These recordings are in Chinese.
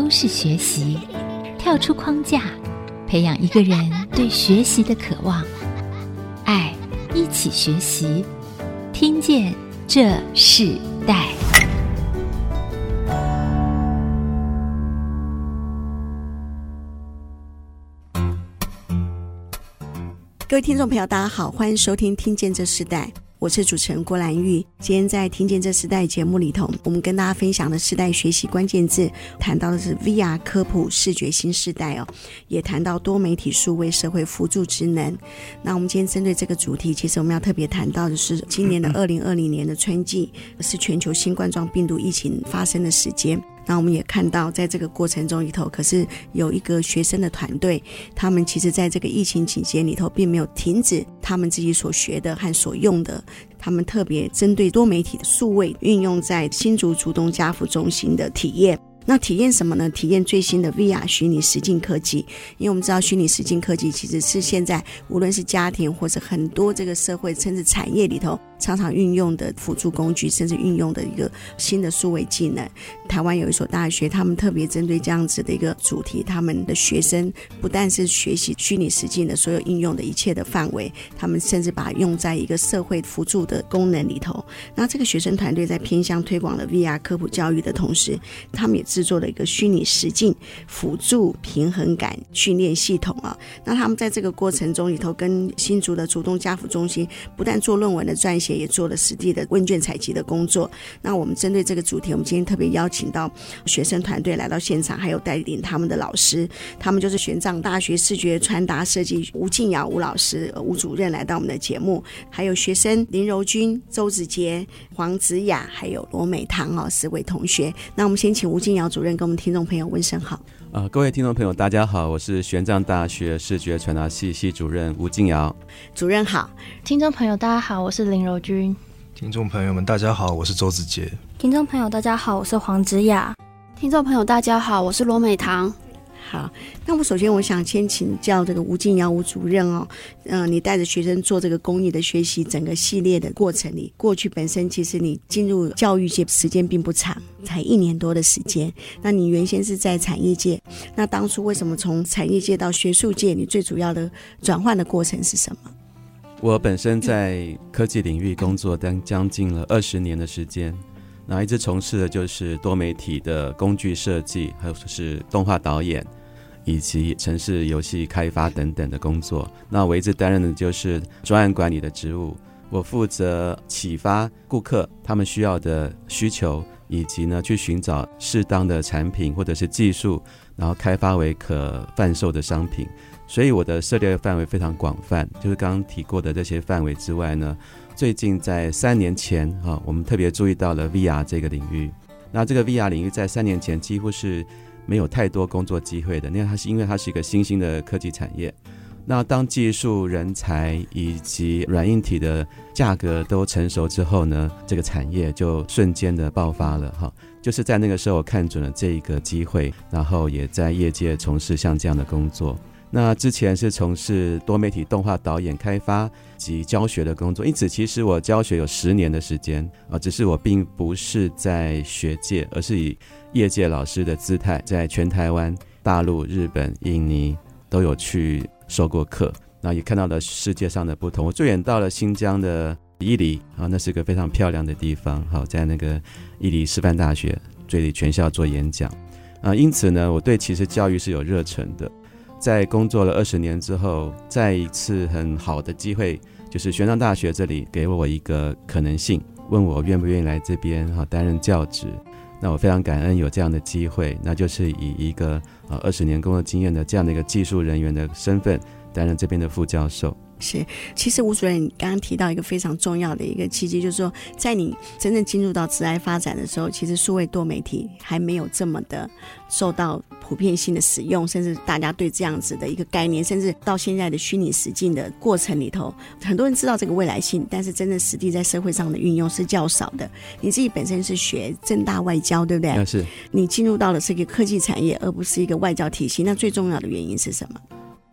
都是学习，跳出框架，培养一个人对学习的渴望。爱，一起学习，听见这世代。各位听众朋友，大家好，欢迎收听《听见这世代》。我是主持人郭兰玉。今天在《听见这时代》节目里头，我们跟大家分享的时代学习关键字，谈到的是 VR 科普视觉新时代哦，也谈到多媒体数位社会辅助职能。那我们今天针对这个主题，其实我们要特别谈到的是，今年的二零二零年的春季是全球新冠状病毒疫情发生的时间。那我们也看到，在这个过程中里头，可是有一个学生的团队，他们其实在这个疫情期间里头，并没有停止他们自己所学的和所用的。他们特别针对多媒体的数位运用在新竹竹东家福中心的体验。那体验什么呢？体验最新的 VR 虚拟实境科技。因为我们知道，虚拟实境科技其实是现在无论是家庭或者很多这个社会甚至产业里头。常常运用的辅助工具，甚至运用的一个新的数位技能。台湾有一所大学，他们特别针对这样子的一个主题，他们的学生不但是学习虚拟实境的所有应用的一切的范围，他们甚至把用在一个社会辅助的功能里头。那这个学生团队在偏向推广了 VR 科普教育的同时，他们也制作了一个虚拟实境辅助平衡感训练系统啊。那他们在这个过程中里头，跟新竹的竹东家扶中心不但做论文的撰写。也做了实地的问卷采集的工作。那我们针对这个主题，我们今天特别邀请到学生团队来到现场，还有带领他们的老师，他们就是玄奘大学视觉传达设计吴静瑶吴老师吴主任来到我们的节目，还有学生林柔君、周子杰、黄子雅，还有罗美棠哦四位同学。那我们先请吴静瑶主任跟我们听众朋友问声好。啊、呃，各位听众朋友，大家好，我是玄奘大学视觉传达系系主任吴静瑶。主任好，听众朋友大家好，我是林柔君。听众朋友们大家好，我是周子杰。听众朋友大家好，我是黄子雅。听众朋友大家好，我是罗美棠。好，那我首先我想先请教这个吴静瑶吴主任哦，嗯、你带着学生做这个公益的学习，整个系列的过程里，过去本身其实你进入教育界时间并不长，才一年多的时间。那你原先是在产业界，那当初为什么从产业界到学术界？你最主要的转换的过程是什么？我本身在科技领域工作，将将近了二十年的时间，那一直从事的就是多媒体的工具设计，还有就是动画导演。以及城市游戏开发等等的工作，那我一直担任的就是专案管理的职务。我负责启发顾客他们需要的需求，以及呢去寻找适当的产品或者是技术，然后开发为可贩售的商品。所以我的涉猎范围非常广泛，就是刚刚提过的这些范围之外呢，最近在三年前啊，我们特别注意到了 VR 这个领域。那这个 VR 领域在三年前几乎是。没有太多工作机会的，那它是因为它是一个新兴的科技产业。那当技术人才以及软硬体的价格都成熟之后呢，这个产业就瞬间的爆发了哈。就是在那个时候我看准了这一个机会，然后也在业界从事像这样的工作。那之前是从事多媒体动画导演开发及教学的工作，因此其实我教学有十年的时间啊，只是我并不是在学界，而是以业界老师的姿态，在全台湾、大陆、日本、印尼都有去授过课，那也看到了世界上的不同。我最远到了新疆的伊犁啊，那是个非常漂亮的地方，好，在那个伊犁师范大学最里全校做演讲啊，因此呢，我对其实教育是有热忱的。在工作了二十年之后，再一次很好的机会，就是玄奘大学这里给我一个可能性，问我愿不愿意来这边哈担任教职。那我非常感恩有这样的机会，那就是以一个呃二十年工作经验的这样的一个技术人员的身份担任这边的副教授。是，其实吴主任刚刚提到一个非常重要的一个契机，就是说，在你真正进入到职涯发展的时候，其实数位多媒体还没有这么的受到普遍性的使用，甚至大家对这样子的一个概念，甚至到现在的虚拟实境的过程里头，很多人知道这个未来性，但是真正实际在社会上的运用是较少的。你自己本身是学正大外交，对不对？是。你进入到的是一个科技产业，而不是一个外交体系，那最重要的原因是什么？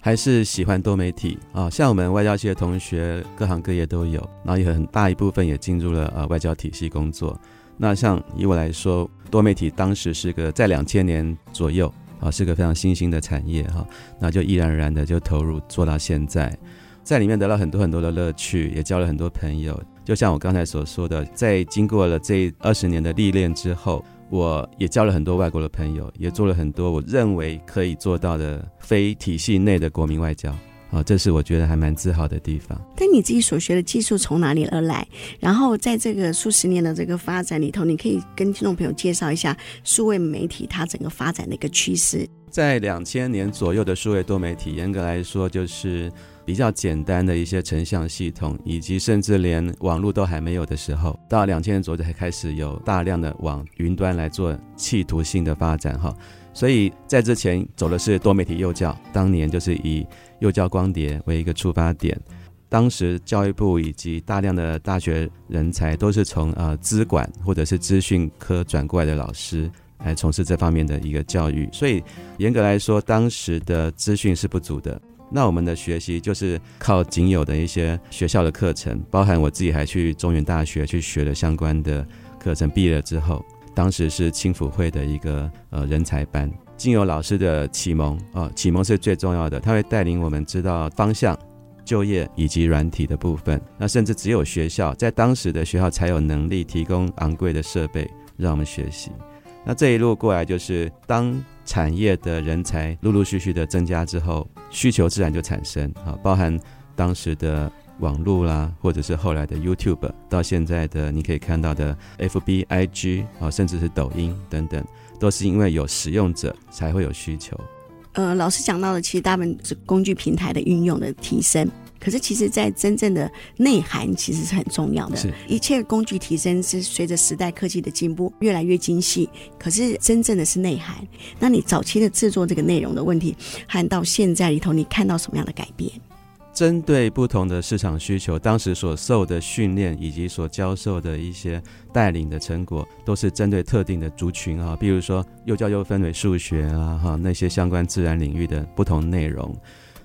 还是喜欢多媒体啊，像我们外交系的同学，各行各业都有，然后也很大一部分也进入了呃外交体系工作。那像以我来说，多媒体当时是个在两千年左右啊，是个非常新兴的产业哈，那就毅然然的就投入做到现在，在里面得到很多很多的乐趣，也交了很多朋友。就像我刚才所说的，在经过了这二十年的历练之后，我也交了很多外国的朋友，也做了很多我认为可以做到的非体系内的国民外交。啊，这是我觉得还蛮自豪的地方。但你自己所学的技术从哪里而来？然后在这个数十年的这个发展里头，你可以跟听众朋友介绍一下数位媒体它整个发展的一个趋势。在两千年左右的数位多媒体，严格来说就是比较简单的一些成像系统，以及甚至连网络都还没有的时候，到两千年左右才开始有大量的往云端来做企图性的发展哈。所以在之前走的是多媒体幼教，当年就是以幼教光碟为一个出发点。当时教育部以及大量的大学人才都是从呃资管或者是资讯科转过来的老师来从事这方面的一个教育。所以严格来说，当时的资讯是不足的。那我们的学习就是靠仅有的一些学校的课程，包含我自己还去中原大学去学了相关的课程。毕业了之后。当时是青辅会的一个呃人才班，经由老师的启蒙啊，启蒙是最重要的，他会带领我们知道方向、就业以及软体的部分。那甚至只有学校在当时的学校才有能力提供昂贵的设备让我们学习。那这一路过来，就是当产业的人才陆陆续续的增加之后，需求自然就产生啊，包含当时的。网络啦，或者是后来的 YouTube，到现在的你可以看到的 FB、IG 啊，甚至是抖音等等，都是因为有使用者才会有需求。呃，老师讲到的其实大部分是工具平台的运用的提升，可是其实在真正的内涵其实是很重要的。是，一切工具提升是随着时代科技的进步越来越精细，可是真正的是内涵。那你早期的制作这个内容的问题，和到现在里头你看到什么样的改变？针对不同的市场需求，当时所受的训练以及所教授的一些带领的成果，都是针对特定的族群啊，比如说幼教又分为数学啊哈那些相关自然领域的不同内容。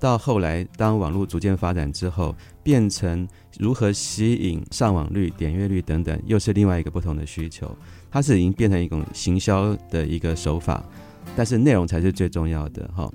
到后来，当网络逐渐发展之后，变成如何吸引上网率、点阅率等等，又是另外一个不同的需求。它是已经变成一种行销的一个手法，但是内容才是最重要的哈。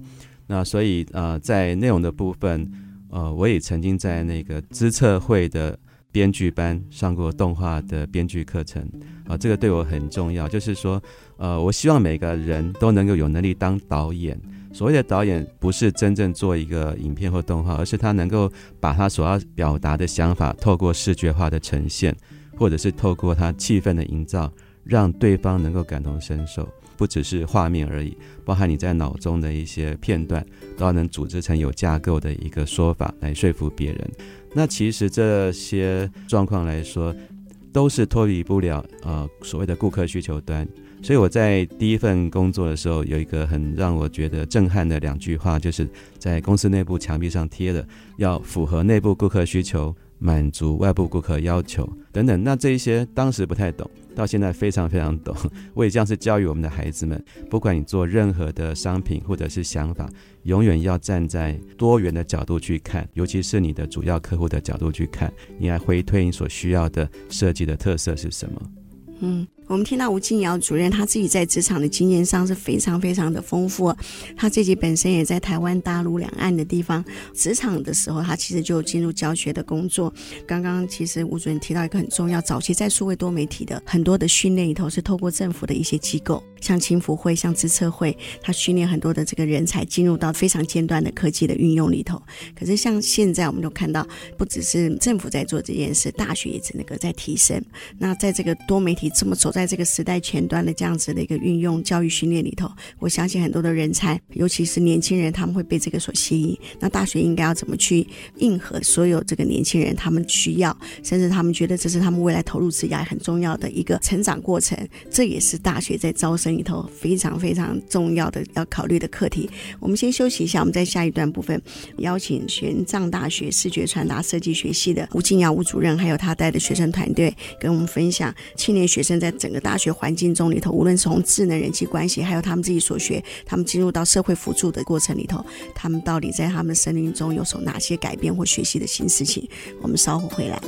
那所以呃，在内容的部分。呃，我也曾经在那个知策会的编剧班上过动画的编剧课程，啊、这个对我很重要。就是说，呃，我希望每个人都能够有能力当导演。所谓的导演，不是真正做一个影片或动画，而是他能够把他所要表达的想法，透过视觉化的呈现，或者是透过他气氛的营造，让对方能够感同身受。不只是画面而已，包含你在脑中的一些片段，都要能组织成有架构的一个说法来说服别人。那其实这些状况来说，都是脱离不了呃所谓的顾客需求端。所以我在第一份工作的时候，有一个很让我觉得震撼的两句话，就是在公司内部墙壁上贴的，要符合内部顾客需求。满足外部顾客要求等等，那这一些当时不太懂，到现在非常非常懂。我也这样是教育我们的孩子们，不管你做任何的商品或者是想法，永远要站在多元的角度去看，尤其是你的主要客户的角度去看，你来回推你所需要的设计的特色是什么。嗯。我们听到吴敬尧主任他自己在职场的经验上是非常非常的丰富，他自己本身也在台湾、大陆两岸的地方职场的时候，他其实就进入教学的工作。刚刚其实吴主任提到一个很重要，早期在数位多媒体的很多的训练里头是透过政府的一些机构，像青辅会、像资策会，他训练很多的这个人才进入到非常尖端的科技的运用里头。可是像现在我们都看到，不只是政府在做这件事，大学也只能够在提升。那在这个多媒体这么走。在这个时代前端的这样子的一个运用教育训练里头，我相信很多的人才，尤其是年轻人，他们会被这个所吸引。那大学应该要怎么去应和所有这个年轻人他们需要，甚至他们觉得这是他们未来投入职业很重要的一个成长过程，这也是大学在招生里头非常非常重要的要考虑的课题。我们先休息一下，我们在下一段部分邀请玄奘大学视觉传达设计学系的吴敬尧吴主任，还有他带的学生团队，跟我们分享青年学生在。整整个大学环境中里头，无论是从智能人际关系，还有他们自己所学，他们进入到社会辅助的过程里头，他们到底在他们生命中有所哪些改变或学习的新事情？我们稍后回来。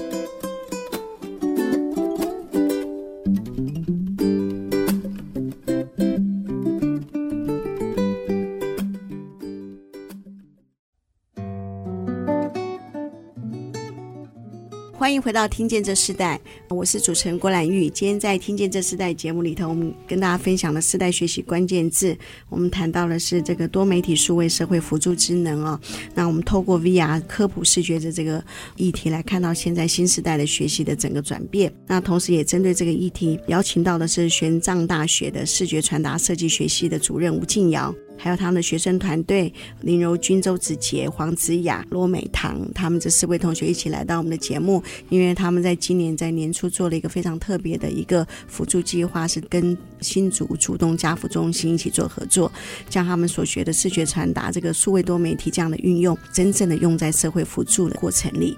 欢迎回到《听见这世代》，我是主持人郭兰玉。今天在《听见这世代》节目里头，我们跟大家分享的世代学习关键字，我们谈到的是这个多媒体数位社会辅助职能哦。那我们透过 VR 科普视觉的这个议题来看到现在新时代的学习的整个转变。那同时也针对这个议题，邀请到的是玄奘大学的视觉传达设计学系的主任吴静瑶。还有他们的学生团队林柔君、周子杰、黄子雅、罗美棠，他们这四位同学一起来到我们的节目，因为他们在今年在年初做了一个非常特别的一个辅助计划，是跟新竹主动家扶中心一起做合作，将他们所学的视觉传达这个数位多媒体这样的运用，真正的用在社会辅助的过程里。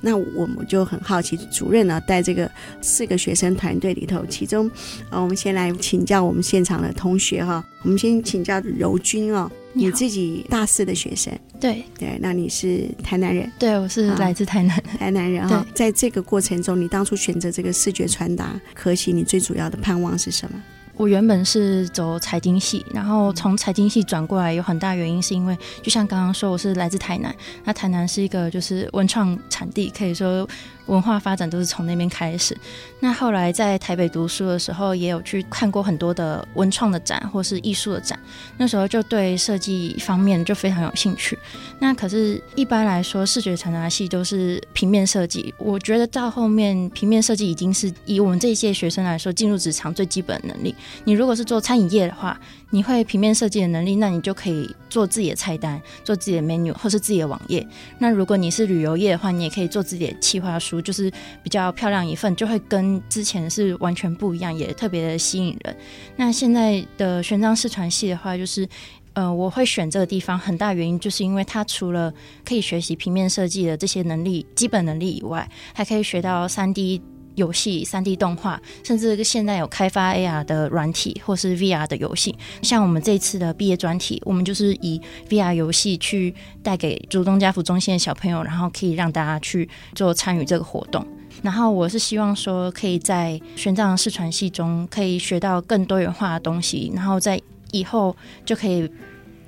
那我们就很好奇，主任呢带这个四个学生团队里头，其中，呃，我们先来请教我们现场的同学哈，我们先请教柔君哦，你，你自己大四的学生，对。对，那你是台南人，对，我是来自台南，台南人哈，在这个过程中，你当初选择这个视觉传达科系，你最主要的盼望是什么？我原本是走财经系，然后从财经系转过来，有很大原因是因为，就像刚刚说，我是来自台南，那台南是一个就是文创产地，可以说。文化发展都是从那边开始。那后来在台北读书的时候，也有去看过很多的文创的展或是艺术的展。那时候就对设计方面就非常有兴趣。那可是，一般来说，视觉传达系都是平面设计。我觉得到后面，平面设计已经是以我们这一届学生来说，进入职场最基本的能力。你如果是做餐饮业的话，你会平面设计的能力，那你就可以做自己的菜单，做自己的 menu 或是自己的网页。那如果你是旅游业的话，你也可以做自己的企划书。就是比较漂亮一份，就会跟之前是完全不一样，也特别的吸引人。那现在的玄奘师传系的话，就是呃，我会选这个地方，很大原因就是因为它除了可以学习平面设计的这些能力、基本能力以外，还可以学到三 D。游戏、三 D 动画，甚至现在有开发 AR 的软体或是 VR 的游戏。像我们这次的毕业专题，我们就是以 VR 游戏去带给竹东家福中心的小朋友，然后可以让大家去做参与这个活动。然后我是希望说，可以在玄奘视传系中可以学到更多元化的东西，然后在以后就可以。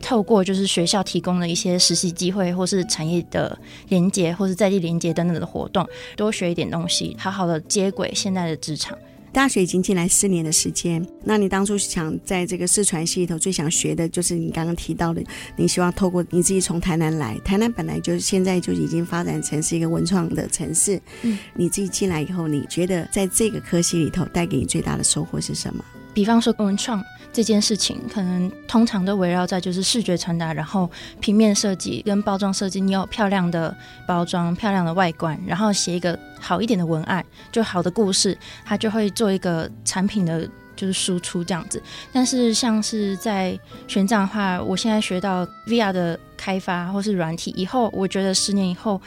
透过就是学校提供的一些实习机会，或是产业的连接，或是在地连接等等的活动，多学一点东西，好好的接轨现在的职场。大学已经进来四年的时间，那你当初想在这个视传系里头最想学的就是你刚刚提到的，你希望透过你自己从台南来，台南本来就是现在就已经发展成是一个文创的城市，嗯，你自己进来以后，你觉得在这个科系里头带给你最大的收获是什么？比方说文创这件事情，可能通常都围绕在就是视觉传达，然后平面设计跟包装设计。你有漂亮的包装、漂亮的外观，然后写一个好一点的文案，就好的故事，它就会做一个产品的就是输出这样子。但是像是在玄奘的话，我现在学到 VR 的开发或是软体，以后我觉得十年以后。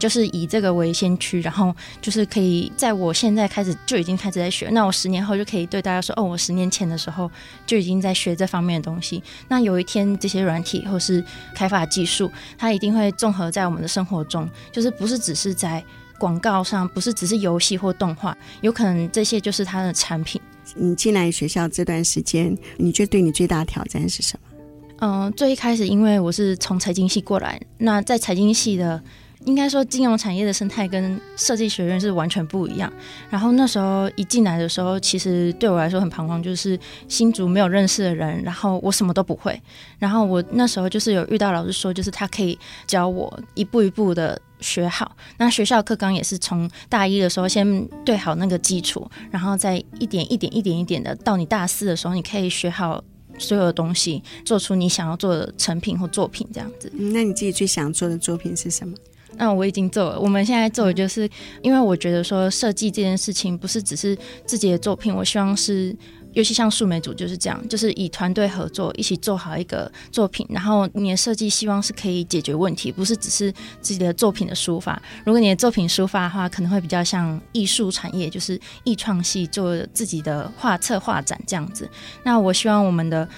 就是以这个为先驱，然后就是可以在我现在开始就已经开始在学，那我十年后就可以对大家说，哦，我十年前的时候就已经在学这方面的东西。那有一天这些软体或是开发技术，它一定会综合在我们的生活中，就是不是只是在广告上，不是只是游戏或动画，有可能这些就是它的产品。你进来学校这段时间，你觉得对你最大的挑战是什么？嗯、呃，最一开始因为我是从财经系过来，那在财经系的。应该说，金融产业的生态跟设计学院是完全不一样。然后那时候一进来的时候，其实对我来说很彷徨，就是新竹没有认识的人，然后我什么都不会。然后我那时候就是有遇到老师说，就是他可以教我一步一步的学好。那学校课纲也是从大一的时候先对好那个基础，然后再一点一点一点一点的到你大四的时候，你可以学好所有的东西，做出你想要做的成品或作品这样子。嗯，那你自己最想做的作品是什么？那我已经做了。我们现在做的就是，因为我觉得说设计这件事情不是只是自己的作品，我希望是，尤其像数媒组就是这样，就是以团队合作一起做好一个作品。然后你的设计希望是可以解决问题，不是只是自己的作品的抒发。如果你的作品抒发的话，可能会比较像艺术产业，就是艺创系做自己的画册画展这样子。那我希望我们的。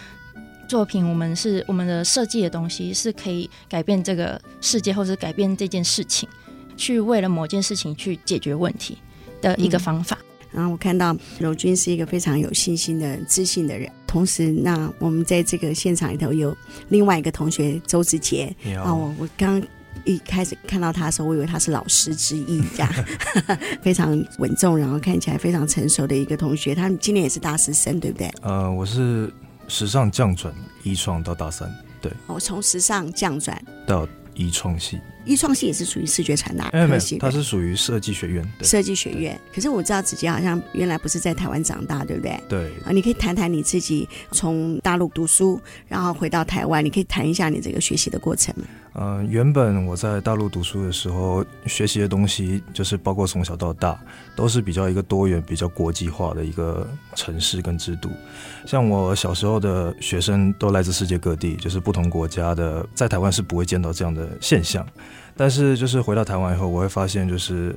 作品，我们是我们的设计的东西，是可以改变这个世界，或者改变这件事情，去为了某件事情去解决问题的一个方法。嗯、然后我看到柔君是一个非常有信心的、自信的人。同时，那我们在这个现场里头有另外一个同学周志杰啊，我我刚一开始看到他的时候，我以为他是老师之一，这样 非常稳重，然后看起来非常成熟的一个同学。他今年也是大四生，对不对？呃，我是时尚降转一创到大三，对。我、哦、从时尚降转到一创系。一创系也是属于视觉传达科系，它是属于设计学院。设计学院，可是我知道子杰好像原来不是在台湾长大，对不对？对。啊，你可以谈谈你自己从大陆读书，然后回到台湾，你可以谈一下你这个学习的过程吗？嗯、原本我在大陆读书的时候，学习的东西就是包括从小到大都是比较一个多元、比较国际化的一个城市跟制度。像我小时候的学生都来自世界各地，就是不同国家的，在台湾是不会见到这样的现象。但是，就是回到台湾以后，我会发现，就是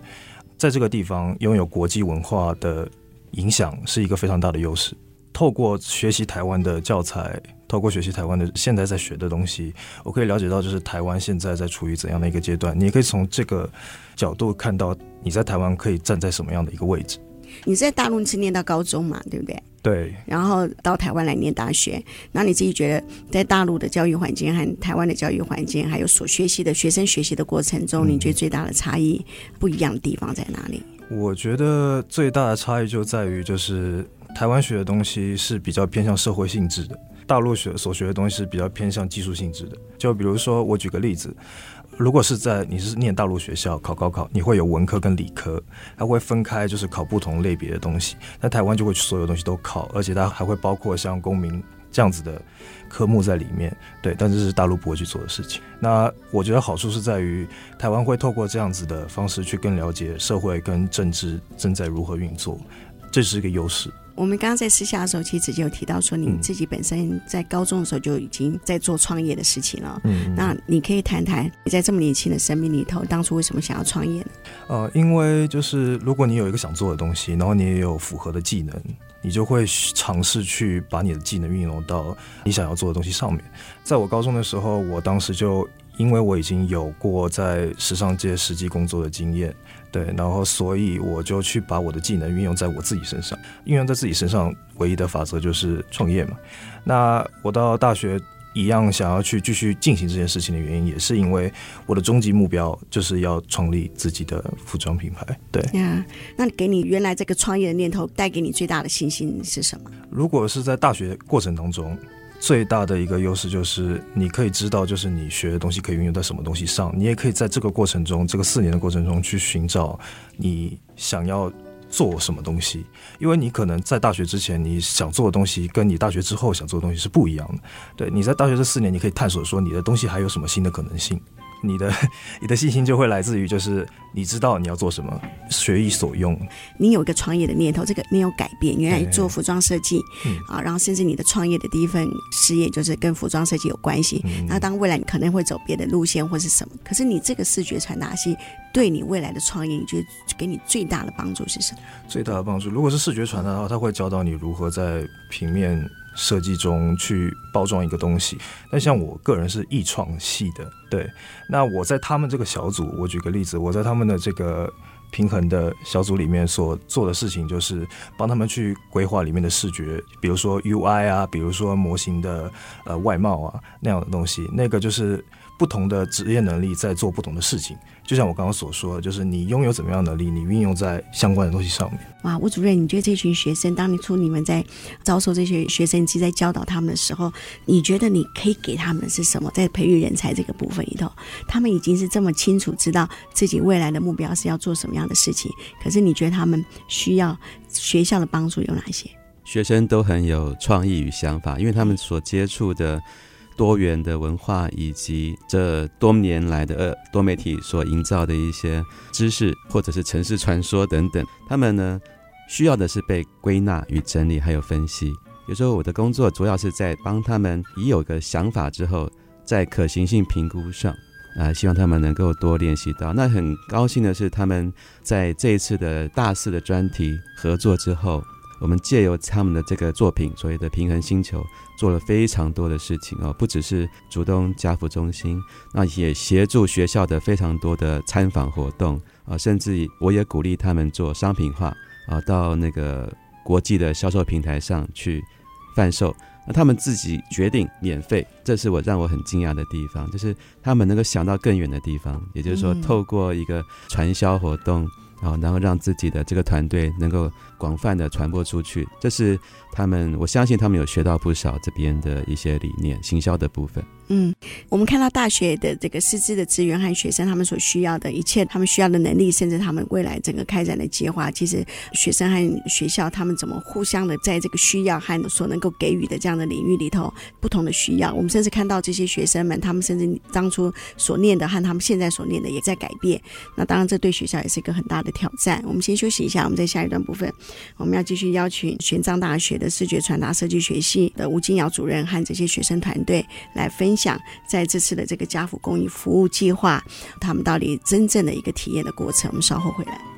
在这个地方拥有国际文化的影响是一个非常大的优势。透过学习台湾的教材，透过学习台湾的现在在学的东西，我可以了解到，就是台湾现在在处于怎样的一个阶段。你也可以从这个角度看到，你在台湾可以站在什么样的一个位置。你在大陆是念到高中嘛，对不对？对。然后到台湾来念大学，那你自己觉得在大陆的教育环境和台湾的教育环境，还有所学习的学生学习的过程中，你觉得最大的差异不一样的地方在哪里？我觉得最大的差异就在于，就是台湾学的东西是比较偏向社会性质的，大陆学所学的东西是比较偏向技术性质的。就比如说，我举个例子。如果是在你是念大陆学校考高考，你会有文科跟理科，它会分开，就是考不同类别的东西。那台湾就会所有东西都考，而且它还会包括像公民这样子的科目在里面。对，但这是大陆不会去做的事情。那我觉得好处是在于，台湾会透过这样子的方式去更了解社会跟政治正在如何运作，这是一个优势。我们刚刚在私下的时候，其实就有提到说，你自己本身在高中的时候就已经在做创业的事情了。嗯，那你可以谈谈你在这么年轻的生命里头，当初为什么想要创业呢？呃，因为就是如果你有一个想做的东西，然后你也有符合的技能，你就会尝试去把你的技能运用到你想要做的东西上面。在我高中的时候，我当时就因为我已经有过在时尚界实际工作的经验。对，然后所以我就去把我的技能运用在我自己身上，运用在自己身上，唯一的法则就是创业嘛。那我到大学一样想要去继续进行这件事情的原因，也是因为我的终极目标就是要创立自己的服装品牌。对呀，那给你原来这个创业的念头带给你最大的信心是什么？如果是在大学过程当中。最大的一个优势就是，你可以知道，就是你学的东西可以运用在什么东西上。你也可以在这个过程中，这个四年的过程中去寻找你想要做什么东西。因为你可能在大学之前你想做的东西，跟你大学之后想做的东西是不一样的。对，你在大学这四年，你可以探索说你的东西还有什么新的可能性。你的 你的信心就会来自于，就是你知道你要做什么，学以所用。你有一个创业的念头，这个没有改变。原来做服装设计，嗯、啊，然后甚至你的创业的第一份事业就是跟服装设计有关系。嗯、那当未来你可能会走别的路线或是什么，可是你这个视觉传达系对你未来的创业，你觉得给你最大的帮助是什么？最大的帮助，如果是视觉传达的话，它会教导你如何在平面。设计中去包装一个东西，那像我个人是艺创系的，对，那我在他们这个小组，我举个例子，我在他们的这个平衡的小组里面所做的事情，就是帮他们去规划里面的视觉，比如说 UI 啊，比如说模型的呃外貌啊那样的东西，那个就是。不同的职业能力在做不同的事情，就像我刚刚所说的，就是你拥有怎么样的能力，你运用在相关的东西上面。哇，吴主任，你觉得这群学生，当初你们在招收这些学生及在教导他们的时候，你觉得你可以给他们的是什么？在培育人才这个部分里头，他们已经是这么清楚知道自己未来的目标是要做什么样的事情，可是你觉得他们需要学校的帮助有哪些？学生都很有创意与想法，因为他们所接触的。多元的文化以及这多年来的呃多媒体所营造的一些知识，或者是城市传说等等，他们呢需要的是被归纳与整理，还有分析。有时候我的工作主要是在帮他们已有个想法之后，在可行性评估上啊、希望他们能够多练习到。那很高兴的是，他们在这一次的大四的专题合作之后。我们借由他们的这个作品，所谓的平衡星球，做了非常多的事情哦，不只是主动家扶中心，那也协助学校的非常多的参访活动啊，甚至我也鼓励他们做商品化啊，到那个国际的销售平台上去贩售。那他们自己决定免费，这是我让我很惊讶的地方，就是他们能够想到更远的地方，也就是说，透过一个传销活动，啊，然后让自己的这个团队能够广泛的传播出去，这是他们，我相信他们有学到不少这边的一些理念，行销的部分。嗯，我们看到大学的这个师资的资源和学生他们所需要的一切，他们需要的能力，甚至他们未来整个开展的计划，其实学生和学校他们怎么互相的在这个需要和所能够给予的这样的领域里头不同的需要，我们甚至看到这些学生们，他们甚至当初所念的和他们现在所念的也在改变。那当然，这对学校也是一个很大的挑战。我们先休息一下，我们在下一段部分，我们要继续邀请玄奘大学的视觉传达设计学系的吴金尧主任和这些学生团队来分。想在这次的这个家福公益服务计划，他们到底真正的一个体验的过程，我们稍后回来。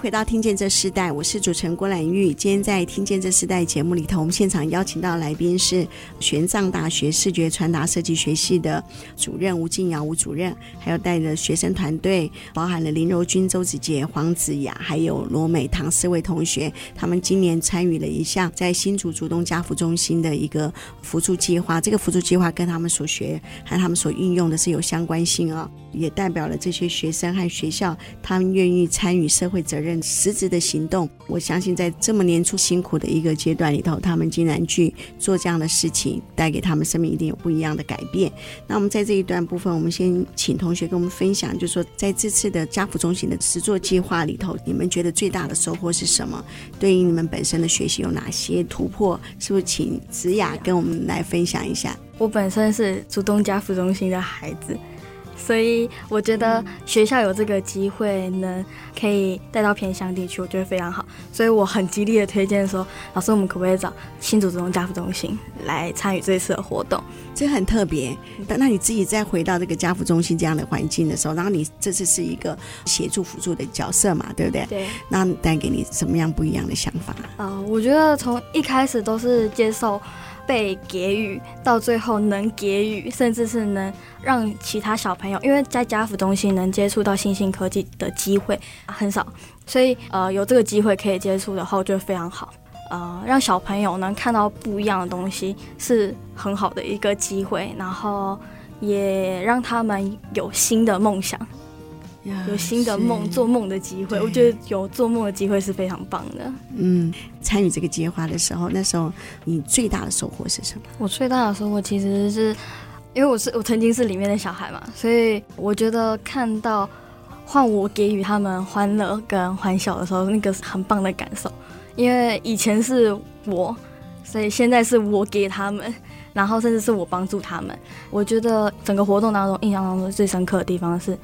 回到《听见这世代》，我是主持人郭兰玉。今天在《听见这世代》节目里头，我们现场邀请到来宾是玄奘大学视觉传达设计学系的主任吴金尧吴主任，还有带着学生团队，包含了林柔君、周子杰、黄子雅，还有罗美棠四位同学。他们今年参与了一项在新竹竹东家扶中心的一个辅助计划，这个辅助计划跟他们所学和他们所运用的是有相关性啊、哦，也代表了这些学生和学校他们愿意参与社会责任实质的行动，我相信在这么年初辛苦的一个阶段里头，他们竟然去做这样的事情，带给他们生命一定有不一样的改变。那我们在这一段部分，我们先请同学跟我们分享，就是说在这次的家福中心的实作计划里头，你们觉得最大的收获是什么？对于你们本身的学习有哪些突破？是不是请子雅跟我们来分享一下？我本身是主动家福中心的孩子。所以我觉得学校有这个机会能可以带到偏乡地区，我觉得非常好。所以我很极力的推荐说，老师，我们可不可以找新竹竹东家福中心来参与这次的活动？这很特别。但那你自己再回到这个家福中心这样的环境的时候，然后你这次是一个协助辅助的角色嘛，对不对？对。那带给你什么样不一样的想法？啊、呃，我觉得从一开始都是接受。被给予到最后能给予，甚至是能让其他小朋友，因为在家扶中心能接触到新兴科技的机会很少，所以呃有这个机会可以接触的话，我觉得非常好。呃，让小朋友能看到不一样的东西是很好的一个机会，然后也让他们有新的梦想。有新的梦，做梦的机会，我觉得有做梦的机会是非常棒的。嗯，参与这个计划的时候，那时候你最大的收获是什么？我最大的收获其实是，因为我是我曾经是里面的小孩嘛，所以我觉得看到换我给予他们欢乐跟欢笑的时候，那个是很棒的感受。因为以前是我，所以现在是我给他们，然后甚至是我帮助他们。我觉得整个活动当中，印象当中最深刻的地方是。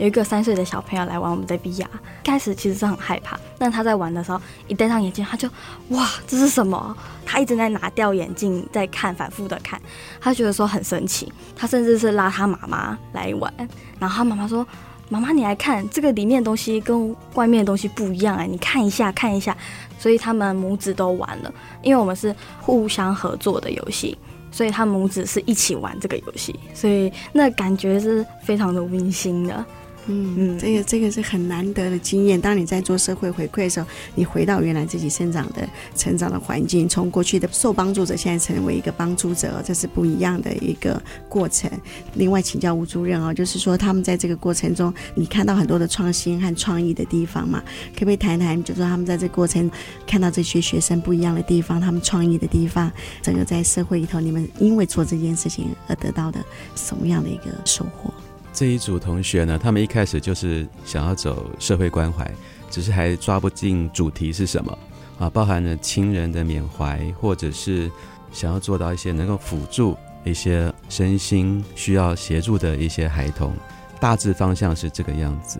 有一个三岁的小朋友来玩我们的 VR，开始其实是很害怕，但他在玩的时候，一戴上眼镜，他就哇，这是什么？他一直在拿掉眼镜在看，反复的看，他觉得说很神奇。他甚至是拉他妈妈来玩，然后他妈妈说：“妈妈，你来看，这个里面的东西跟外面的东西不一样哎，你看一下，看一下。”所以他们母子都玩了，因为我们是互相合作的游戏，所以他母子是一起玩这个游戏，所以那感觉是非常的温馨的。嗯嗯，这个这个是很难得的经验。当你在做社会回馈的时候，你回到原来自己生长的、成长的环境，从过去的受帮助者，现在成为一个帮助者，这是不一样的一个过程。另外，请教吴主任哦，就是说他们在这个过程中，你看到很多的创新和创意的地方嘛？可不可以谈谈，就是说他们在这个过程看到这些学生不一样的地方，他们创意的地方，整个在社会里头，你们因为做这件事情而得到的什么样的一个收获？这一组同学呢，他们一开始就是想要走社会关怀，只是还抓不进主题是什么啊，包含了亲人的缅怀，或者是想要做到一些能够辅助一些身心需要协助的一些孩童，大致方向是这个样子。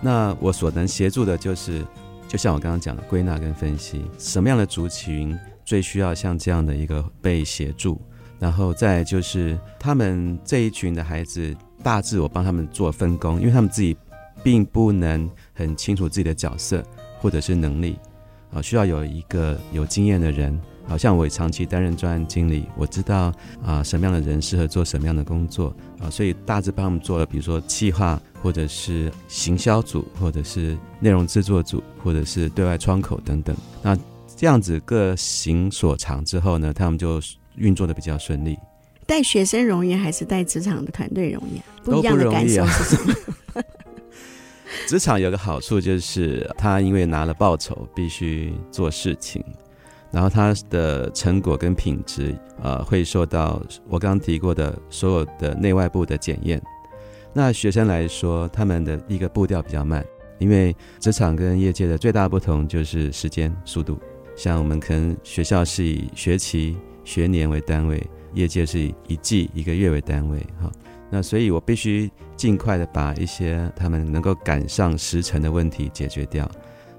那我所能协助的就是，就像我刚刚讲的，归纳跟分析，什么样的族群最需要像这样的一个被协助。然后再就是他们这一群的孩子，大致我帮他们做分工，因为他们自己并不能很清楚自己的角色或者是能力，啊，需要有一个有经验的人。好像我也长期担任专案经理，我知道啊什么样的人适合做什么样的工作啊，所以大致帮他们做了，比如说企划，或者是行销组，或者是内容制作组，或者是对外窗口等等。那这样子各行所长之后呢，他们就运作的比较顺利。带学生容易还是带职场的团队容易啊？不一样的感受是什么？职场有个好处就是，他因为拿了报酬，必须做事情。然后他的成果跟品质，呃，会受到我刚刚提过的所有的内外部的检验。那学生来说，他们的一个步调比较慢，因为职场跟业界的最大不同就是时间速度。像我们可能学校是以学期、学年为单位，业界是以季、一个月为单位。哈，那所以我必须尽快的把一些他们能够赶上时程的问题解决掉。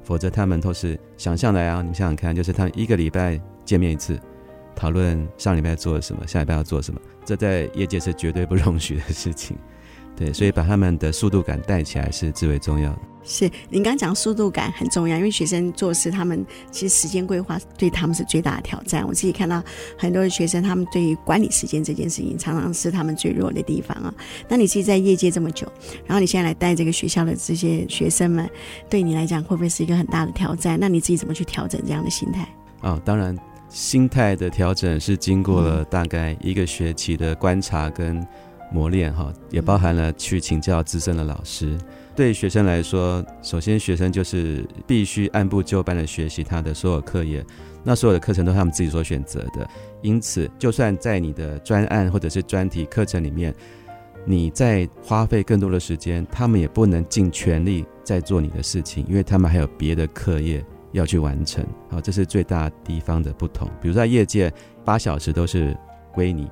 否则他们都是想象来啊！你想想看，就是他们一个礼拜见面一次，讨论上礼拜做了什么，下礼拜要做什么，这在业界是绝对不容许的事情。对，所以把他们的速度感带起来是至为重要的。是，您刚刚讲速度感很重要，因为学生做事，他们其实时间规划对他们是最大的挑战。我自己看到很多的学生，他们对于管理时间这件事情，常常是他们最弱的地方啊。那你自己在业界这么久，然后你现在来带这个学校的这些学生们，对你来讲会不会是一个很大的挑战？那你自己怎么去调整这样的心态？啊、哦，当然，心态的调整是经过了大概一个学期的观察跟磨练哈，也包含了去请教资深的老师。对学生来说，首先学生就是必须按部就班的学习他的所有课业，那所有的课程都是他们自己所选择的。因此，就算在你的专案或者是专题课程里面，你在花费更多的时间，他们也不能尽全力在做你的事情，因为他们还有别的课业要去完成。好，这是最大地方的不同。比如在业界，八小时都是归你。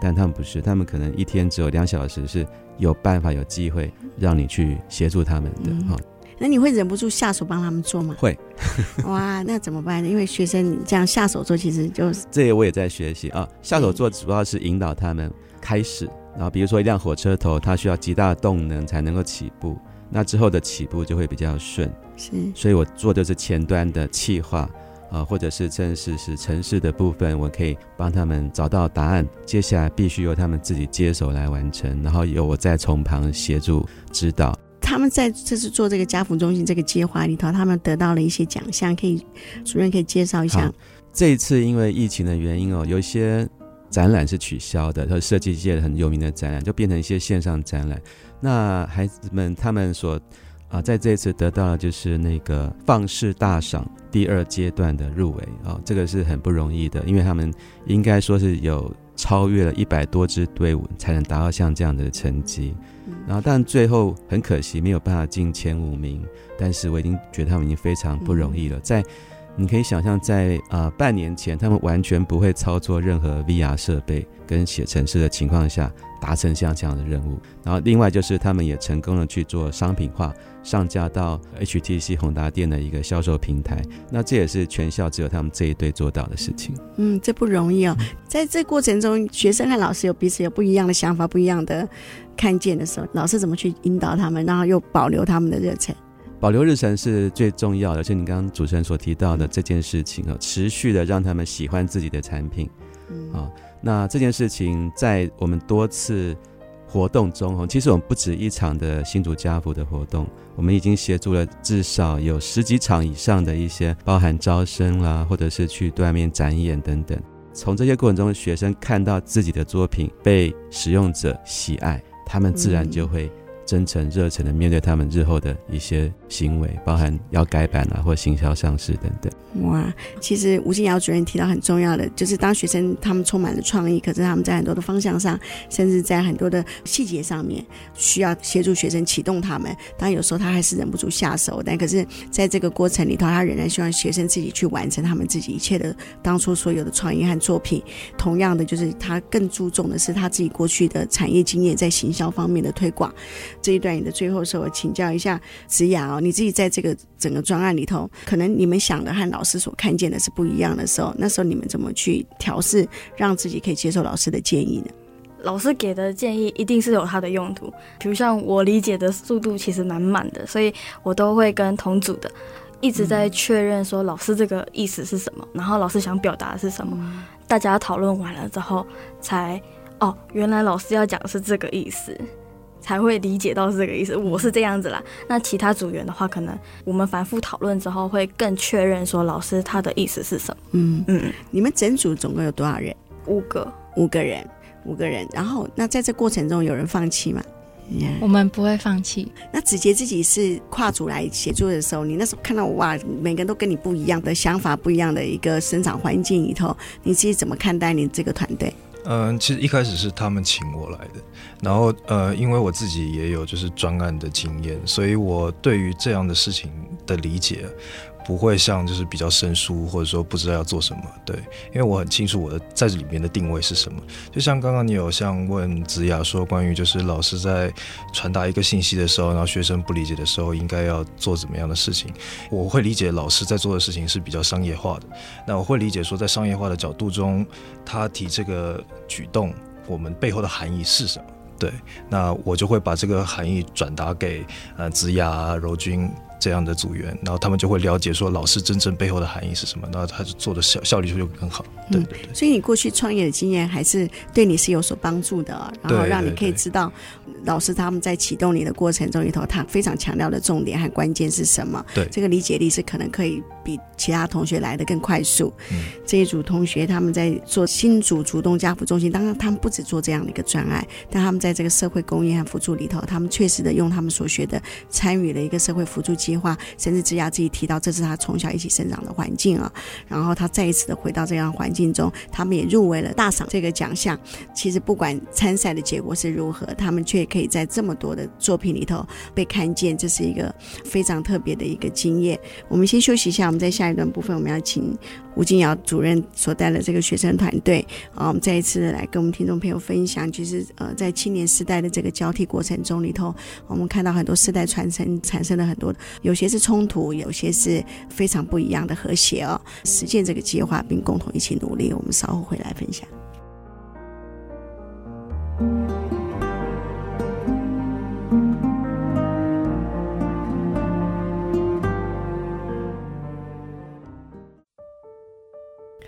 但他们不是，他们可能一天只有两小时是有办法、有机会让你去协助他们的哈、嗯。那你会忍不住下手帮他们做吗？会。哇，那怎么办呢？因为学生这样下手做，其实就是 这些我也在学习啊。下手做主要是引导他们开始，然后比如说一辆火车头，它需要极大的动能才能够起步，那之后的起步就会比较顺。是，所以我做的是前端的企划。啊，或者是正式是城市的部分，我可以帮他们找到答案。接下来必须由他们自己接手来完成，然后由我再从旁协助指导。他们在这次做这个家福中心这个计划里头，他们得到了一些奖项，可以主任可以介绍一下。这一次因为疫情的原因哦，有一些展览是取消的，和设计界很有名的展览就变成一些线上展览。那孩子们他们所啊，在这一次得到了就是那个放肆大赏第二阶段的入围啊，这个是很不容易的，因为他们应该说是有超越了一百多支队伍才能达到像这样的成绩，然后但最后很可惜没有办法进前五名，但是我已经觉得他们已经非常不容易了，在。你可以想象，在呃半年前，他们完全不会操作任何 VR 设备跟写程式的情况下，达成像这样的任务。然后另外就是，他们也成功的去做商品化，上架到 HTC 宏达店的一个销售平台。那这也是全校只有他们这一队做到的事情。嗯，这不容易哦。在这过程中，学生和老师有彼此有不一样的想法、不一样的看见的时候，老师怎么去引导他们，然后又保留他们的热忱？保留热忱是最重要的，而且你刚刚主持人所提到的这件事情啊，持续的让他们喜欢自己的产品，啊，那这件事情在我们多次活动中哦，其实我们不止一场的新竹家谱的活动，我们已经协助了至少有十几场以上的一些，包含招生啦，或者是去对外面展演等等。从这些过程中，学生看到自己的作品被使用者喜爱，他们自然就会。真诚热忱的面对他们日后的一些行为，包含要改版啊，或行销上市等等。哇，其实吴敬尧主任提到很重要的，就是当学生他们充满了创意，可是他们在很多的方向上，甚至在很多的细节上面，需要协助学生启动他们。当然有时候他还是忍不住下手，但可是在这个过程里头，他仍然希望学生自己去完成他们自己一切的当初所有的创意和作品。同样的，就是他更注重的是他自己过去的产业经验在行销方面的推广。这一段你的最后是，我请教一下子雅哦，好，你自己在这个整个专案里头，可能你们想的和老师所看见的是不一样的时候，那时候你们怎么去调试，让自己可以接受老师的建议呢？老师给的建议一定是有它的用途，比如像我理解的速度其实蛮慢的，所以我都会跟同组的一直在确认说老师这个意思是什么，然后老师想表达的是什么，大家讨论完了之后才哦，原来老师要讲的是这个意思。才会理解到是这个意思，我是这样子啦。那其他组员的话，可能我们反复讨论之后，会更确认说老师他的意思是什么。嗯嗯，你们整组总共有多少人？五个，五个人，五个人。然后，那在这过程中有人放弃吗？Yeah. 我们不会放弃。那子杰自己是跨组来协作的时候，你那时候看到哇，每个人都跟你不一样的想法，不一样的一个生长环境里头，你自己怎么看待你这个团队？嗯，其实一开始是他们请我来的，然后呃，因为我自己也有就是专案的经验，所以我对于这样的事情的理解。不会像就是比较生疏，或者说不知道要做什么，对，因为我很清楚我的在这里面的定位是什么。就像刚刚你有像问子雅说，关于就是老师在传达一个信息的时候，然后学生不理解的时候，应该要做怎么样的事情。我会理解老师在做的事情是比较商业化的，那我会理解说在商业化的角度中，他提这个举动，我们背后的含义是什么？对，那我就会把这个含义转达给呃子雅、柔君。这样的组员，然后他们就会了解说老师真正背后的含义是什么，然后他就做的效效率就会更好。对，对，对，嗯，所以你过去创业的经验还是对你是有所帮助的，然后让你可以知道老师他们在启动你的过程中里头，他非常强调的重点和关键是什么。对，这个理解力是可能可以比其他同学来的更快速。嗯，这一组同学他们在做新竹竹东家扶中心，当然他们不止做这样的一个专案，但他们在这个社会公益和辅助里头，他们确实的用他们所学的参与了一个社会辅助计划，甚至之雅自己提到，这是他从小一起生长的环境啊。然后他再一次的回到这样环境中，他们也入围了大赏这个奖项。其实不管参赛的结果是如何，他们却可以在这么多的作品里头被看见，这是一个非常特别的一个经验。我们先休息一下，我们在下一段部分，我们要请吴静瑶主任所带的这个学生团队啊，我们再一次来跟我们听众朋友分享，其实呃，在青年世代的这个交替过程中里头，我们看到很多世代传承产生了很多，有些是。冲突有些是非常不一样的和谐哦，实践这个计划并共同一起努力，我们稍后回来分享。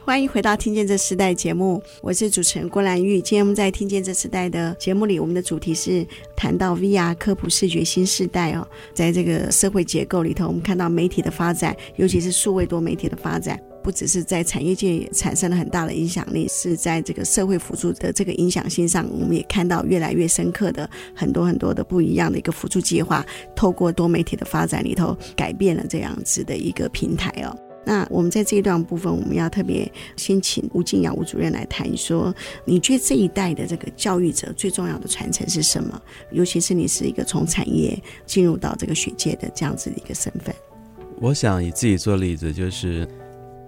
欢迎回到《听见这时代》节目，我是主持人郭兰玉。今天我们在《听见这时代》的节目里，我们的主题是谈到 VR 科普视觉新时代哦，在这个社会结构里头，我们看到媒体的发展，尤其是数位多媒体的发展，不只是在产业界产生了很大的影响力，是在这个社会辅助的这个影响性上，我们也看到越来越深刻的很多很多的不一样的一个辅助计划，透过多媒体的发展里头，改变了这样子的一个平台哦。那我们在这一段部分，我们要特别先请吴静瑶吴主任来谈说，你觉得这一代的这个教育者最重要的传承是什么？尤其是你是一个从产业进入到这个学界的这样子的一个身份。我想以自己做例子，就是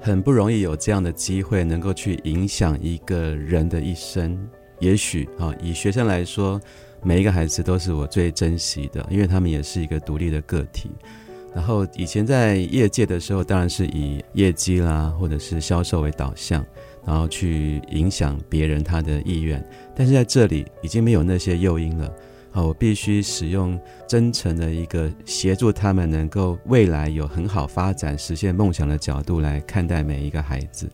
很不容易有这样的机会，能够去影响一个人的一生。也许啊，以学生来说，每一个孩子都是我最珍惜的，因为他们也是一个独立的个体。然后以前在业界的时候，当然是以业绩啦，或者是销售为导向，然后去影响别人他的意愿。但是在这里已经没有那些诱因了，好，我必须使用真诚的一个协助他们能够未来有很好发展、实现梦想的角度来看待每一个孩子。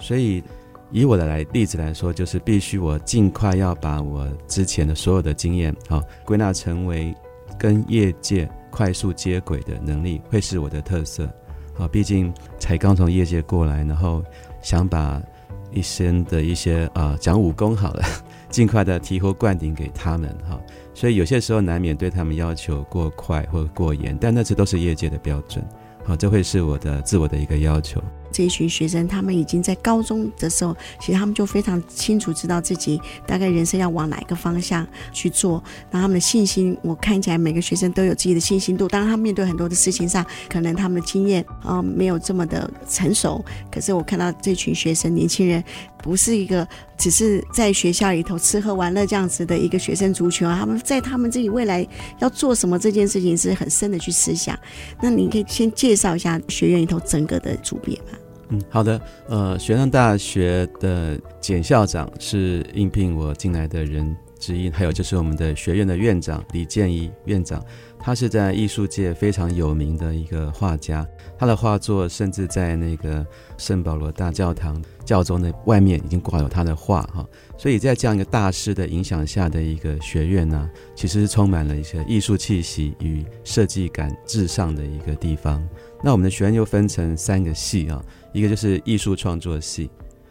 所以以我的来例子来说，就是必须我尽快要把我之前的所有的经验，好归纳成为跟业界。快速接轨的能力会是我的特色，好，毕竟才刚从业界过来，然后想把一生的一些呃讲武功好了，尽快的醍醐灌顶给他们哈，所以有些时候难免对他们要求过快或过严，但那次都是业界的标准，好，这会是我的自我的一个要求。这一群学生，他们已经在高中的时候，其实他们就非常清楚知道自己大概人生要往哪一个方向去做。那他们的信心，我看起来每个学生都有自己的信心度。当然，他面对很多的事情上，可能他们的经验啊、没有这么的成熟。可是我看到这群学生年轻人，不是一个只是在学校里头吃喝玩乐这样子的一个学生族群啊，他们在他们自己未来要做什么这件事情是很深的去思想。那你可以先介绍一下学院里头整个的组别吗？嗯，好的。呃，玄奘大学的简校长是应聘我进来的人之一，还有就是我们的学院的院长李建一院长，他是在艺术界非常有名的一个画家，他的画作甚至在那个圣保罗大教堂教宗的外面已经挂有他的画哈。所以在这样一个大师的影响下的一个学院呢，其实是充满了一些艺术气息与设计感至上的一个地方。那我们的学院又分成三个系啊。一个就是艺术创作系、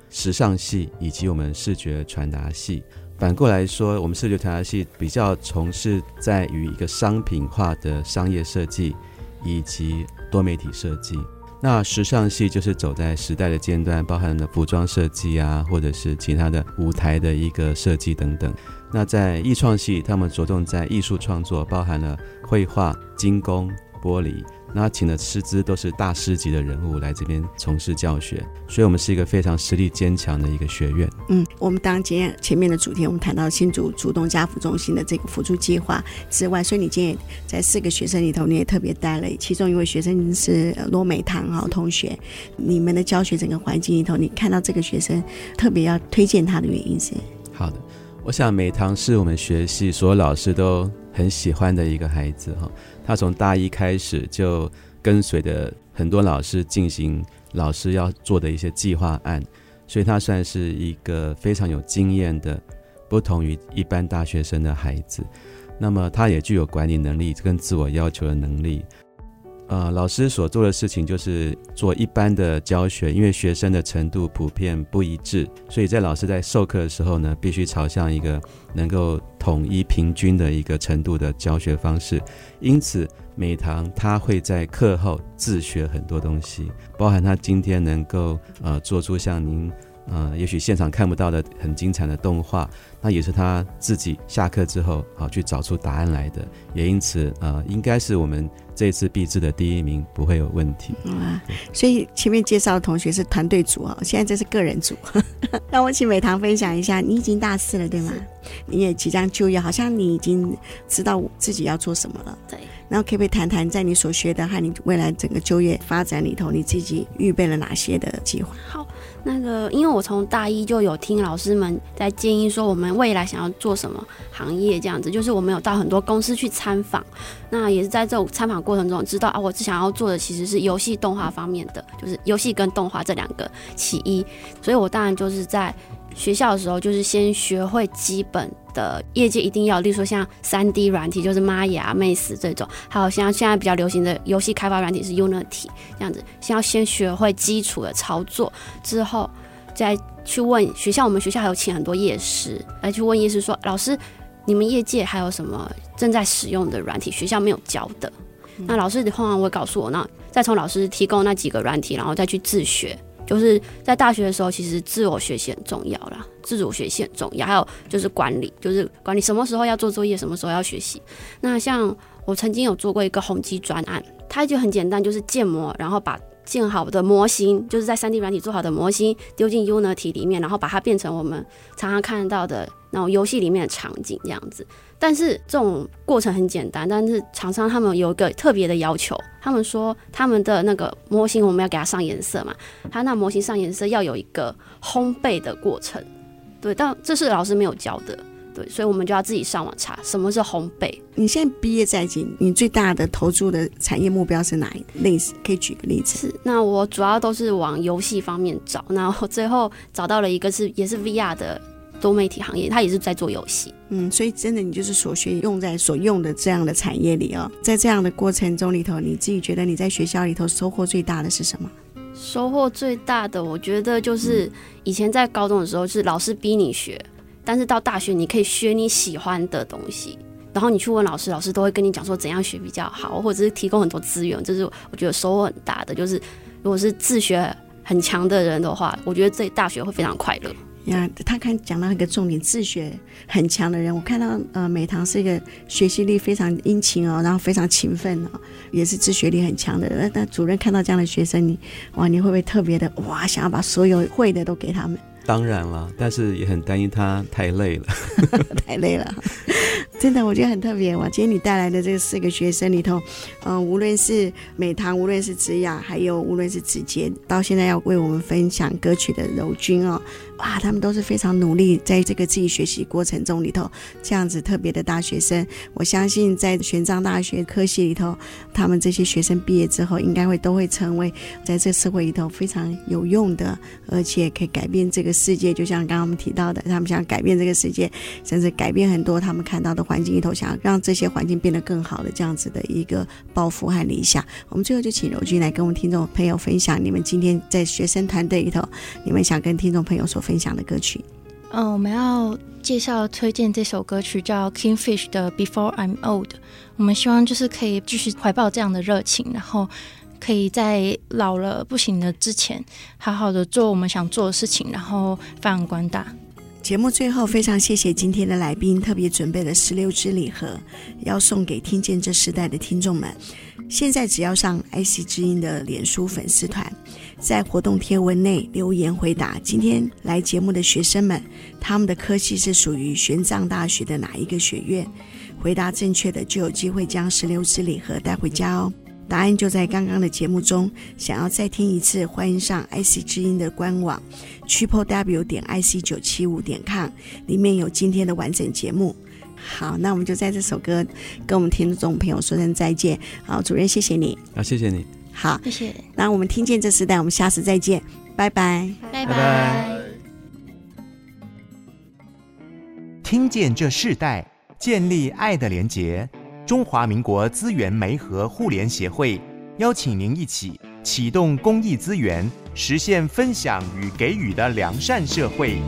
时尚系以及我们视觉传达系。反过来说，我们视觉传达系比较从事在于一个商品化的商业设计以及多媒体设计。那时尚系就是走在时代的尖端，包含了服装设计啊，或者是其他的舞台的一个设计等等。那在艺创系，他们着重在艺术创作，包含了绘画、金工、玻璃。那请的师资都是大师级的人物来这边从事教学，所以我们是一个非常实力坚强的一个学院。嗯，我们当今天前面的主题，我们谈到新竹主动家扶中心的这个辅助计划之外，所以你今天在四个学生里头，你也特别带了其中一位学生是罗美堂哈同学。你们的教学整个环境里头，你看到这个学生特别要推荐他的原因是？好的，我想美堂是我们学系所有老师都很喜欢的一个孩子哈。他从大一开始就跟随着很多老师进行老师要做的一些计划案，所以他算是一个非常有经验的，不同于一般大学生的孩子。那么他也具有管理能力跟自我要求的能力。呃，老师所做的事情就是做一般的教学，因为学生的程度普遍不一致，所以在老师在授课的时候呢，必须朝向一个能够统一平均的一个程度的教学方式。因此，美堂他会在课后自学很多东西，包含他今天能够呃做出像您呃也许现场看不到的很精彩的动画，那也是他自己下课之后好去找出答案来的。也因此呃，应该是我们。这次毕制的第一名不会有问题。嗯，所以前面介绍的同学是团队组啊，现在这是个人组。让我请美棠分享一下，你已经大四了，对吗？你也即将就业，好像你已经知道自己要做什么了。对。然后可不可以谈谈在你所学的和你未来整个就业发展里头，你自己预备了哪些的计划？好。那个，因为我从大一就有听老师们在建议说，我们未来想要做什么行业这样子，就是我们有到很多公司去参访，那也是在这种参访过程中知道啊，我只想要做的其实是游戏动画方面的，就是游戏跟动画这两个其一，所以我当然就是在。学校的时候，就是先学会基本的业界一定要，例如说像三 D 软体，就是 Maya、Max 这种，还有像现在比较流行的游戏开发软体是 Unity 这样子，先要先学会基础的操作，之后再去问学校。我们学校还有请很多业师来去问业师说：“老师，你们业界还有什么正在使用的软体？学校没有教的？”那老师通常会告诉我，那再从老师提供那几个软体，然后再去自学。就是在大学的时候，其实自我学习很重要啦，自主学习很重要。还有就是管理，就是管理什么时候要做作业，什么时候要学习。那像我曾经有做过一个宏基专案，它就很简单，就是建模，然后把建好的模型，就是在 3D 软体做好的模型丢进 Unity 里面，然后把它变成我们常常看到的那种游戏里面的场景这样子。但是这种过程很简单，但是厂商他们有一个特别的要求，他们说他们的那个模型我们要给它上颜色嘛，他那模型上颜色要有一个烘焙的过程，对，但这是老师没有教的，对，所以我们就要自己上网查什么是烘焙。你现在毕业在即，你最大的投注的产业目标是哪一类似？可以举个例子。是，那我主要都是往游戏方面找，然后最后找到了一个是也是 VR 的。多媒体行业，他也是在做游戏，嗯，所以真的你就是所学用在所用的这样的产业里哦，在这样的过程中里头，你自己觉得你在学校里头收获最大的是什么？收获最大的，我觉得就是以前在高中的时候是老师逼你学，但是到大学你可以学你喜欢的东西，然后你去问老师，老师都会跟你讲说怎样学比较好，或者是提供很多资源，这是我觉得收获很大的。就是如果是自学。很强的人的话，我觉得这大学会非常快乐。呀，他看讲到一个重点，自学很强的人，我看到呃美堂是一个学习力非常殷勤哦，然后非常勤奋哦，也是自学力很强的人。那主任看到这样的学生，你哇，你会不会特别的哇，想要把所有会的都给他们？当然了，但是也很担心他太累了，太累了。真的，我觉得很特别。哇，今天你带来的这四个学生里头，嗯、呃，无论是美堂，无论是子雅，还有无论是子杰，到现在要为我们分享歌曲的柔君哦。哇，他们都是非常努力，在这个自己学习过程中里头，这样子特别的大学生，我相信在玄奘大学科系里头，他们这些学生毕业之后，应该会都会成为在这社会里头非常有用的，而且可以改变这个世界。就像刚刚我们提到的，他们想改变这个世界，甚至改变很多他们看到的环境里头，想要让这些环境变得更好的这样子的一个抱负和理想。我们最后就请柔君来跟我们听众朋友分享，你们今天在学生团队里头，你们想跟听众朋友说分享的歌曲，嗯，我们要介绍推荐这首歌曲叫 Kingfish 的 Before I'm Old。我们希望就是可以继续怀抱这样的热情，然后可以在老了不行的之前，好好的做我们想做的事情，然后发扬光大。节目最后，非常谢谢今天的来宾，特别准备了十六支礼盒，要送给听见这时代的听众们。现在只要上 IC 之音的脸书粉丝团，在活动贴文内留言回答今天来节目的学生们，他们的科系是属于玄奘大学的哪一个学院？回答正确的就有机会将石榴汁礼盒带回家哦。答案就在刚刚的节目中。想要再听一次，欢迎上 IC 之音的官网，qpw 点 ic 九七五点 com，里面有今天的完整节目。好，那我们就在这首歌跟我们听众朋友说声再见。好，主任，谢谢你。啊，谢谢你。好，谢谢。那我们听见这时代，我们下次再见，拜拜，拜拜。听见这世代，建立爱的连结。中华民国资源媒和互联协会邀请您一起启动公益资源，实现分享与给予的良善社会。